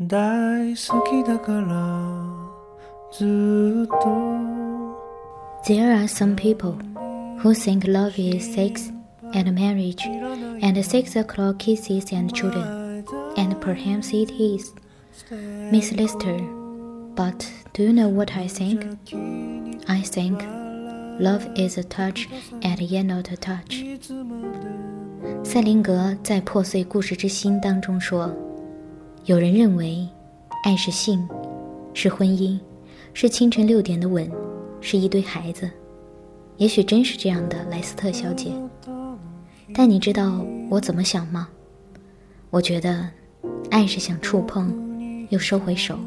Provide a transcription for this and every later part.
大好きだからずっと There are some people who think love is sex and marriage and six o'clock kisses and children, and perhaps it is. Miss Lister, but do you know what I think? I think love is a touch and yet not a touch. 塞林格在《破碎故事之心》当中说：“ 有人认为，爱是性，是婚姻，是清晨六点的吻，是一堆孩子。也许真是这样的，莱斯特小姐。但你知道我怎么想吗？我觉得，爱是想触碰，又收回手。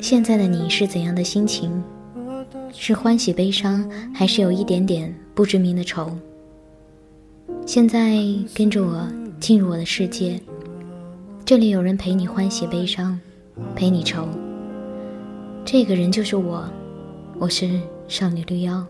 现在的你是怎样的心情？是欢喜悲伤，还是有一点点不知名的愁？现在跟着我进入我的世界，这里有人陪你欢喜悲伤，陪你愁。这个人就是我，我是少女绿妖。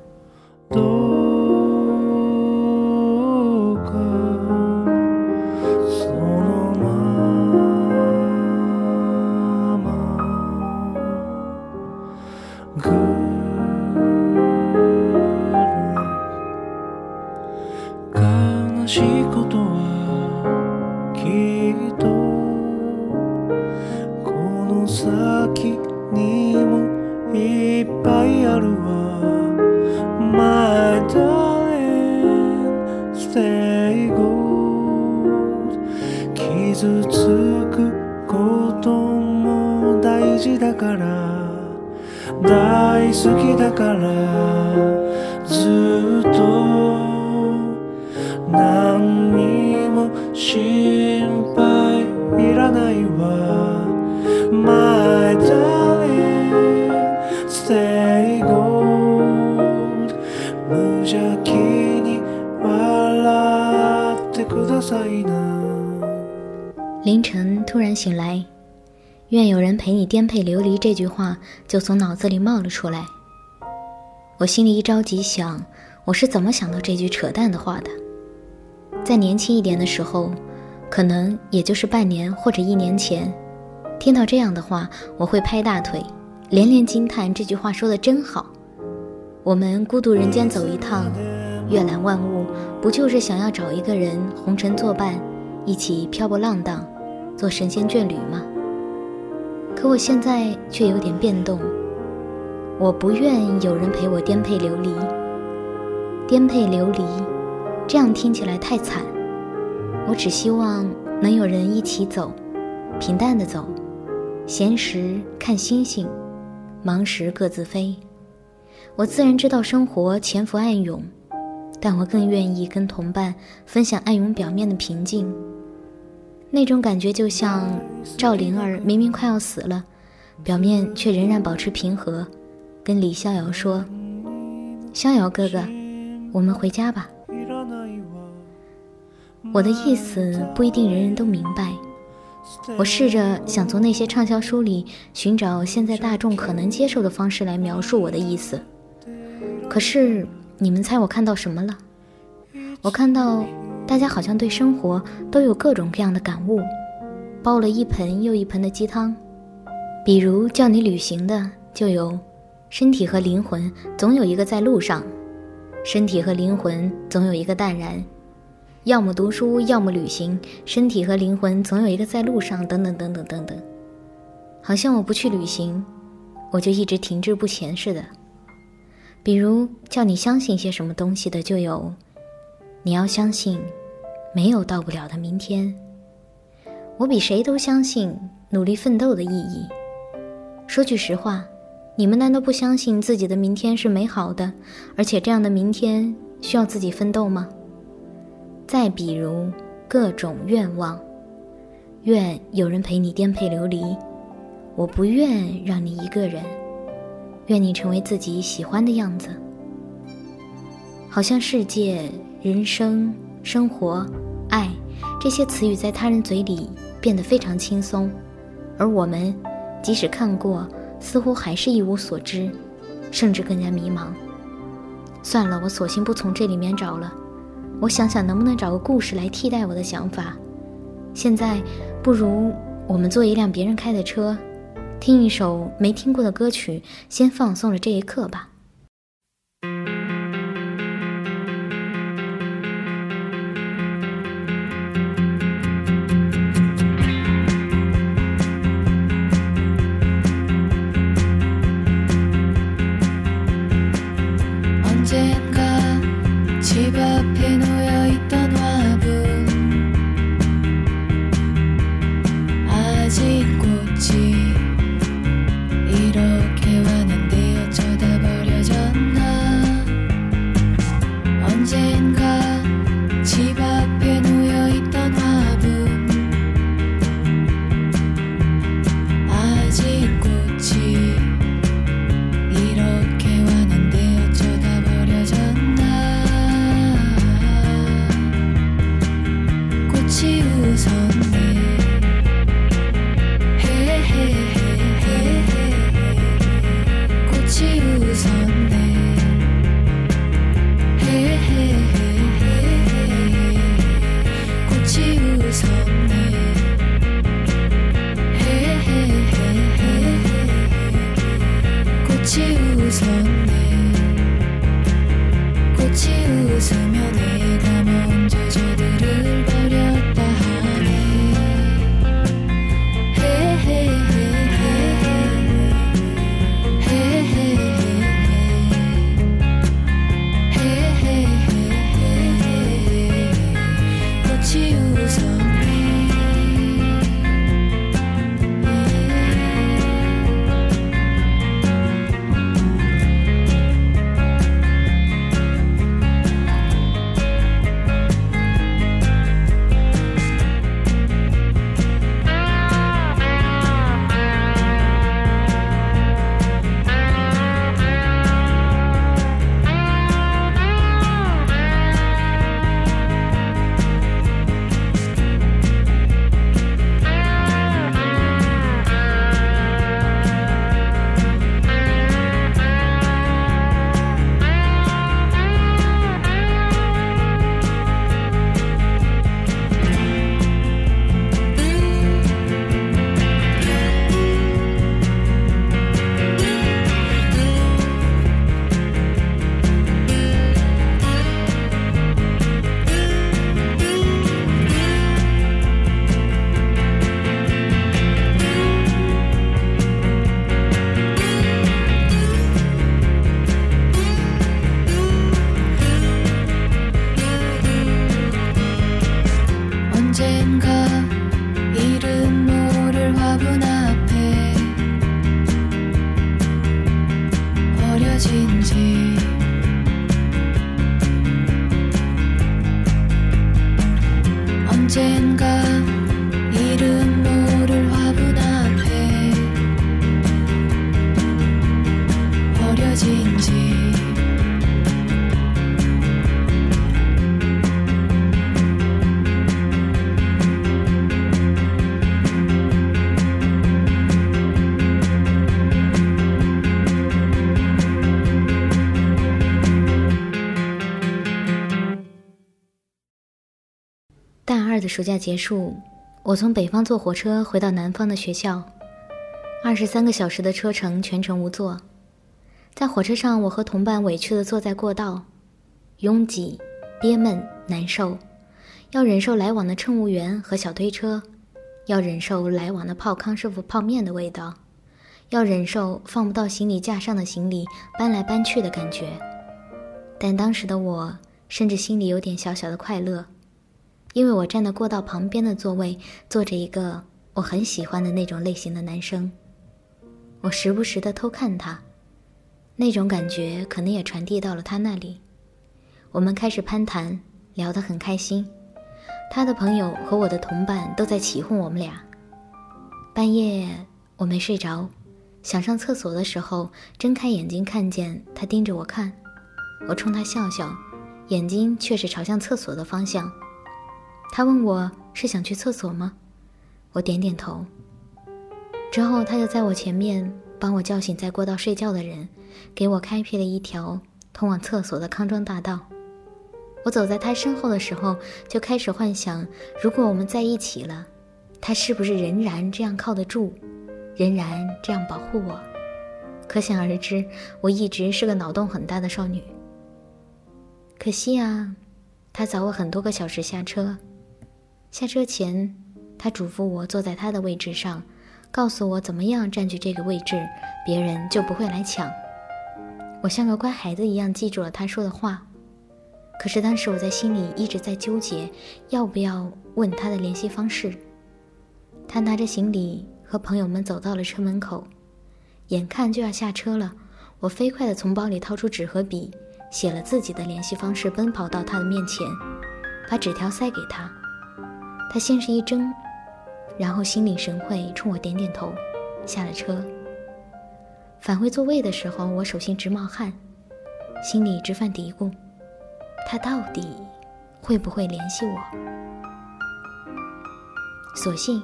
醒来，愿有人陪你颠沛流离这句话就从脑子里冒了出来。我心里一着急，想我是怎么想到这句扯淡的话的？在年轻一点的时候，可能也就是半年或者一年前，听到这样的话，我会拍大腿，连连惊叹这句话说的真好。我们孤独人间走一趟，阅览万物，不就是想要找一个人红尘作伴，一起漂泊浪荡？做神仙眷侣吗？可我现在却有点变动。我不愿有人陪我颠沛流离。颠沛流离，这样听起来太惨。我只希望能有人一起走，平淡的走。闲时看星星，忙时各自飞。我自然知道生活潜伏暗涌，但我更愿意跟同伴分享暗涌表面的平静。那种感觉就像赵灵儿明明快要死了，表面却仍然保持平和，跟李逍遥说：“逍遥哥哥，我们回家吧。”我的意思不一定人人都明白。我试着想从那些畅销书里寻找现在大众可能接受的方式来描述我的意思。可是你们猜我看到什么了？我看到。大家好像对生活都有各种各样的感悟，煲了一盆又一盆的鸡汤。比如叫你旅行的，就有身体和灵魂总有一个在路上，身体和灵魂总有一个淡然，要么读书，要么旅行，身体和灵魂总有一个在路上，等等等等等等。好像我不去旅行，我就一直停滞不前似的。比如叫你相信些什么东西的，就有你要相信。没有到不了的明天。我比谁都相信努力奋斗的意义。说句实话，你们难道不相信自己的明天是美好的，而且这样的明天需要自己奋斗吗？再比如各种愿望，愿有人陪你颠沛流离，我不愿让你一个人，愿你成为自己喜欢的样子。好像世界、人生。生活、爱这些词语在他人嘴里变得非常轻松，而我们即使看过，似乎还是一无所知，甚至更加迷茫。算了，我索性不从这里面找了。我想想能不能找个故事来替代我的想法。现在，不如我们坐一辆别人开的车，听一首没听过的歌曲，先放松了这一刻吧。 꽃이 웃었네. 꽃이 웃으며 내가 먼저 저들을 暑假结束，我从北方坐火车回到南方的学校，二十三个小时的车程，全程无座。在火车上，我和同伴委屈地坐在过道，拥挤、憋闷、难受，要忍受来往的乘务员和小推车，要忍受来往的泡康师傅泡面的味道，要忍受放不到行李架上的行李搬来搬去的感觉。但当时的我，甚至心里有点小小的快乐。因为我站的过道旁边的座位，坐着一个我很喜欢的那种类型的男生。我时不时的偷看他，那种感觉可能也传递到了他那里。我们开始攀谈，聊得很开心。他的朋友和我的同伴都在起哄我们俩。半夜我没睡着，想上厕所的时候，睁开眼睛看见他盯着我看，我冲他笑笑，眼睛却是朝向厕所的方向。他问我是想去厕所吗？我点点头。之后他就在我前面帮我叫醒在过道睡觉的人，给我开辟了一条通往厕所的康庄大道。我走在他身后的时候，就开始幻想，如果我们在一起了，他是不是仍然这样靠得住，仍然这样保护我？可想而知，我一直是个脑洞很大的少女。可惜啊，他早我很多个小时下车。下车前，他嘱咐我坐在他的位置上，告诉我怎么样占据这个位置，别人就不会来抢。我像个乖孩子一样记住了他说的话。可是当时我在心里一直在纠结，要不要问他的联系方式。他拿着行李和朋友们走到了车门口，眼看就要下车了，我飞快地从包里掏出纸和笔，写了自己的联系方式，奔跑到他的面前，把纸条塞给他。他先是一怔，然后心领神会，冲我点点头，下了车。返回座位的时候，我手心直冒汗，心里直犯嘀咕：他到底会不会联系我？所幸。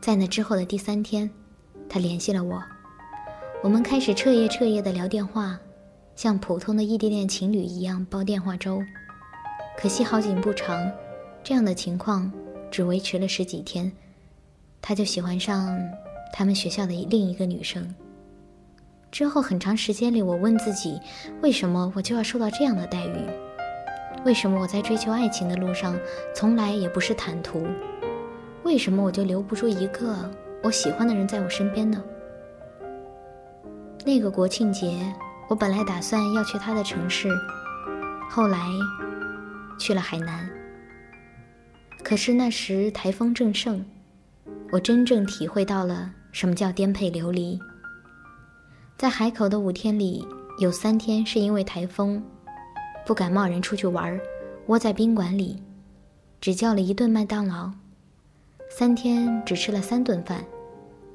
在那之后的第三天，他联系了我，我们开始彻夜彻夜的聊电话，像普通的异地恋情侣一样煲电话粥。可惜好景不长，这样的情况只维持了十几天，他就喜欢上他们学校的另一个女生。之后很长时间里，我问自己，为什么我就要受到这样的待遇？为什么我在追求爱情的路上从来也不是坦途？为什么我就留不住一个我喜欢的人在我身边呢？那个国庆节，我本来打算要去他的城市，后来去了海南。可是那时台风正盛，我真正体会到了什么叫颠沛流离。在海口的五天里，有三天是因为台风，不敢贸然出去玩，窝在宾馆里，只叫了一顿麦当劳。三天只吃了三顿饭，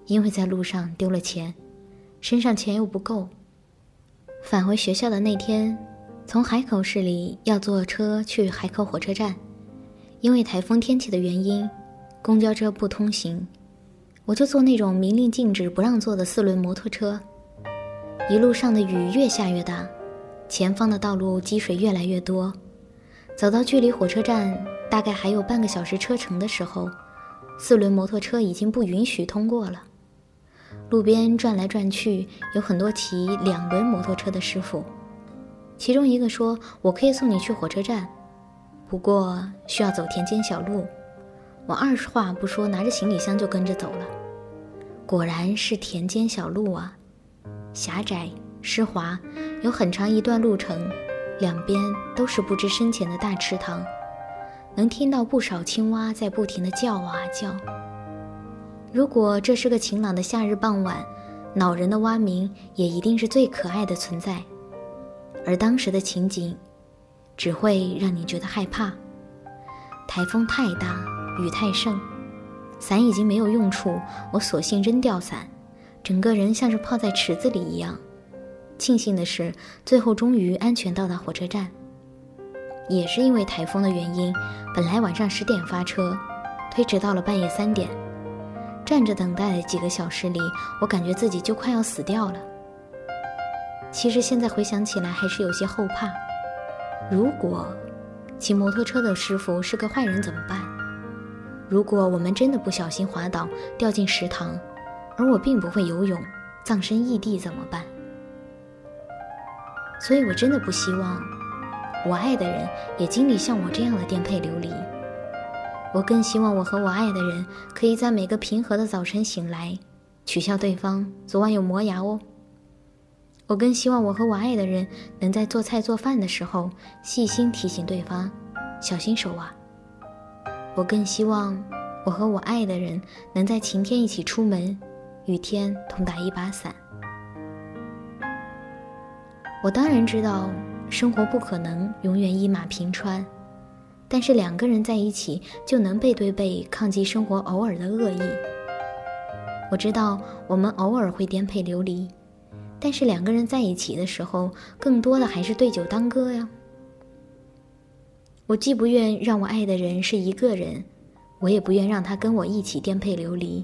因为在路上丢了钱，身上钱又不够。返回学校的那天，从海口市里要坐车去海口火车站，因为台风天气的原因，公交车不通行，我就坐那种明令禁止不让坐的四轮摩托车。一路上的雨越下越大，前方的道路积水越来越多。走到距离火车站大概还有半个小时车程的时候。四轮摩托车已经不允许通过了，路边转来转去，有很多骑两轮摩托车的师傅。其中一个说：“我可以送你去火车站，不过需要走田间小路。”我二话不说，拿着行李箱就跟着走了。果然是田间小路啊，狭窄湿滑，有很长一段路程，两边都是不知深浅的大池塘。能听到不少青蛙在不停地叫啊叫。如果这是个晴朗的夏日傍晚，恼人的蛙鸣也一定是最可爱的存在。而当时的情景，只会让你觉得害怕。台风太大，雨太盛，伞已经没有用处，我索性扔掉伞，整个人像是泡在池子里一样。庆幸的是，最后终于安全到达火车站。也是因为台风的原因，本来晚上十点发车，推迟到了半夜三点。站着等待几个小时里，我感觉自己就快要死掉了。其实现在回想起来，还是有些后怕。如果骑摩托车的师傅是个坏人怎么办？如果我们真的不小心滑倒掉进池塘，而我并不会游泳，葬身异地怎么办？所以我真的不希望。我爱的人也经历像我这样的颠沛流离。我更希望我和我爱的人可以在每个平和的早晨醒来，取笑对方昨晚有磨牙哦。我更希望我和我爱的人能在做菜做饭的时候细心提醒对方小心手啊。我更希望我和我爱的人能在晴天一起出门，雨天同打一把伞。我当然知道。生活不可能永远一马平川，但是两个人在一起就能背对背抗击生活偶尔的恶意。我知道我们偶尔会颠沛流离，但是两个人在一起的时候，更多的还是对酒当歌呀。我既不愿让我爱的人是一个人，我也不愿让他跟我一起颠沛流离。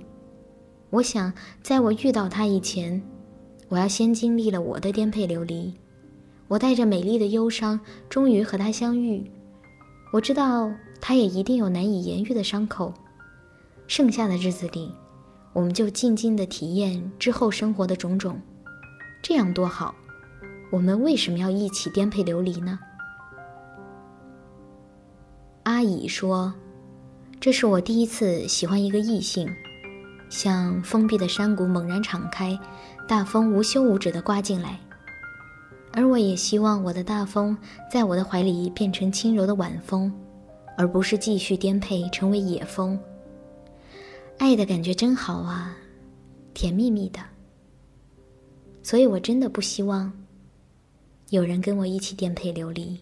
我想，在我遇到他以前，我要先经历了我的颠沛流离。我带着美丽的忧伤，终于和他相遇。我知道他也一定有难以言喻的伤口，剩下的日子里，我们就静静的体验之后生活的种种，这样多好。我们为什么要一起颠沛流离呢？阿乙说：“这是我第一次喜欢一个异性，像封闭的山谷猛然敞开，大风无休无止地刮进来。而我也希望我的大风在我的怀里变成轻柔的晚风，而不是继续颠沛成为野风。爱的感觉真好啊，甜蜜蜜的。所以我真的不希望有人跟我一起颠沛流离。”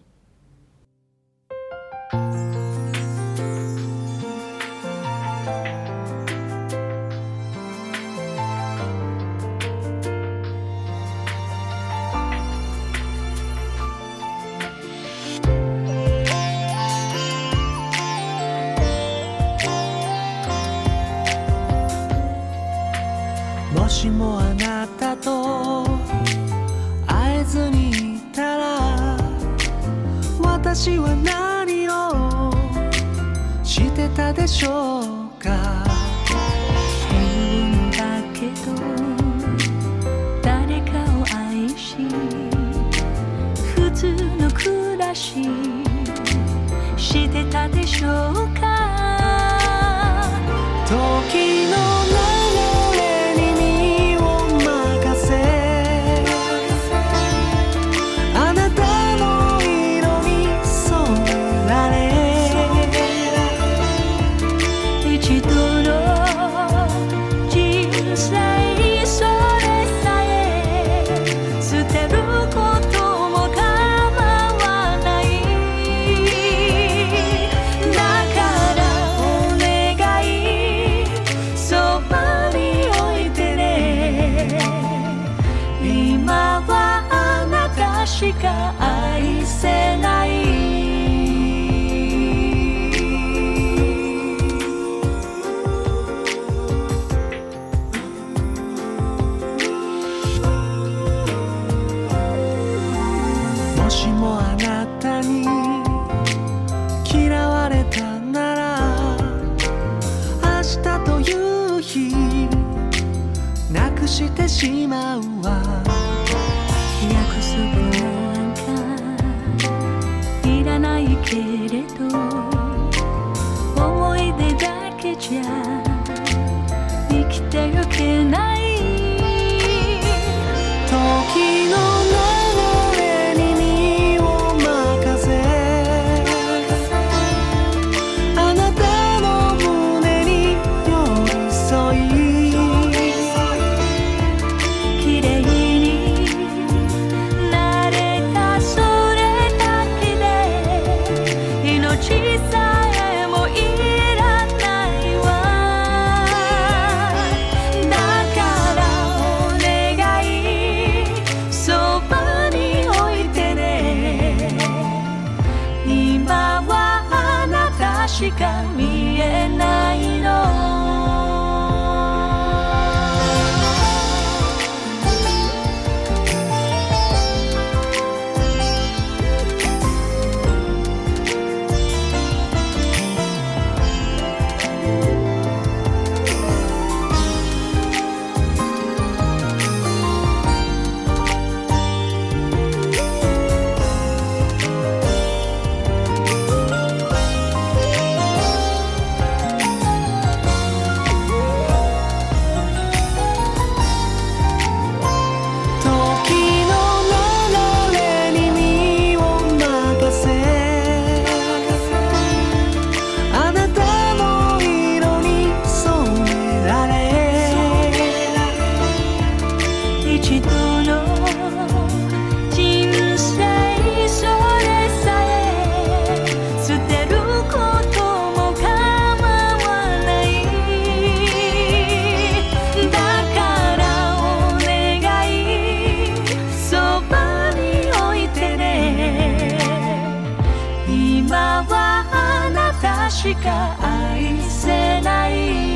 说。しか愛せない。もしもあなたに嫌われたなら明日という日なくしてしまう。しか愛せない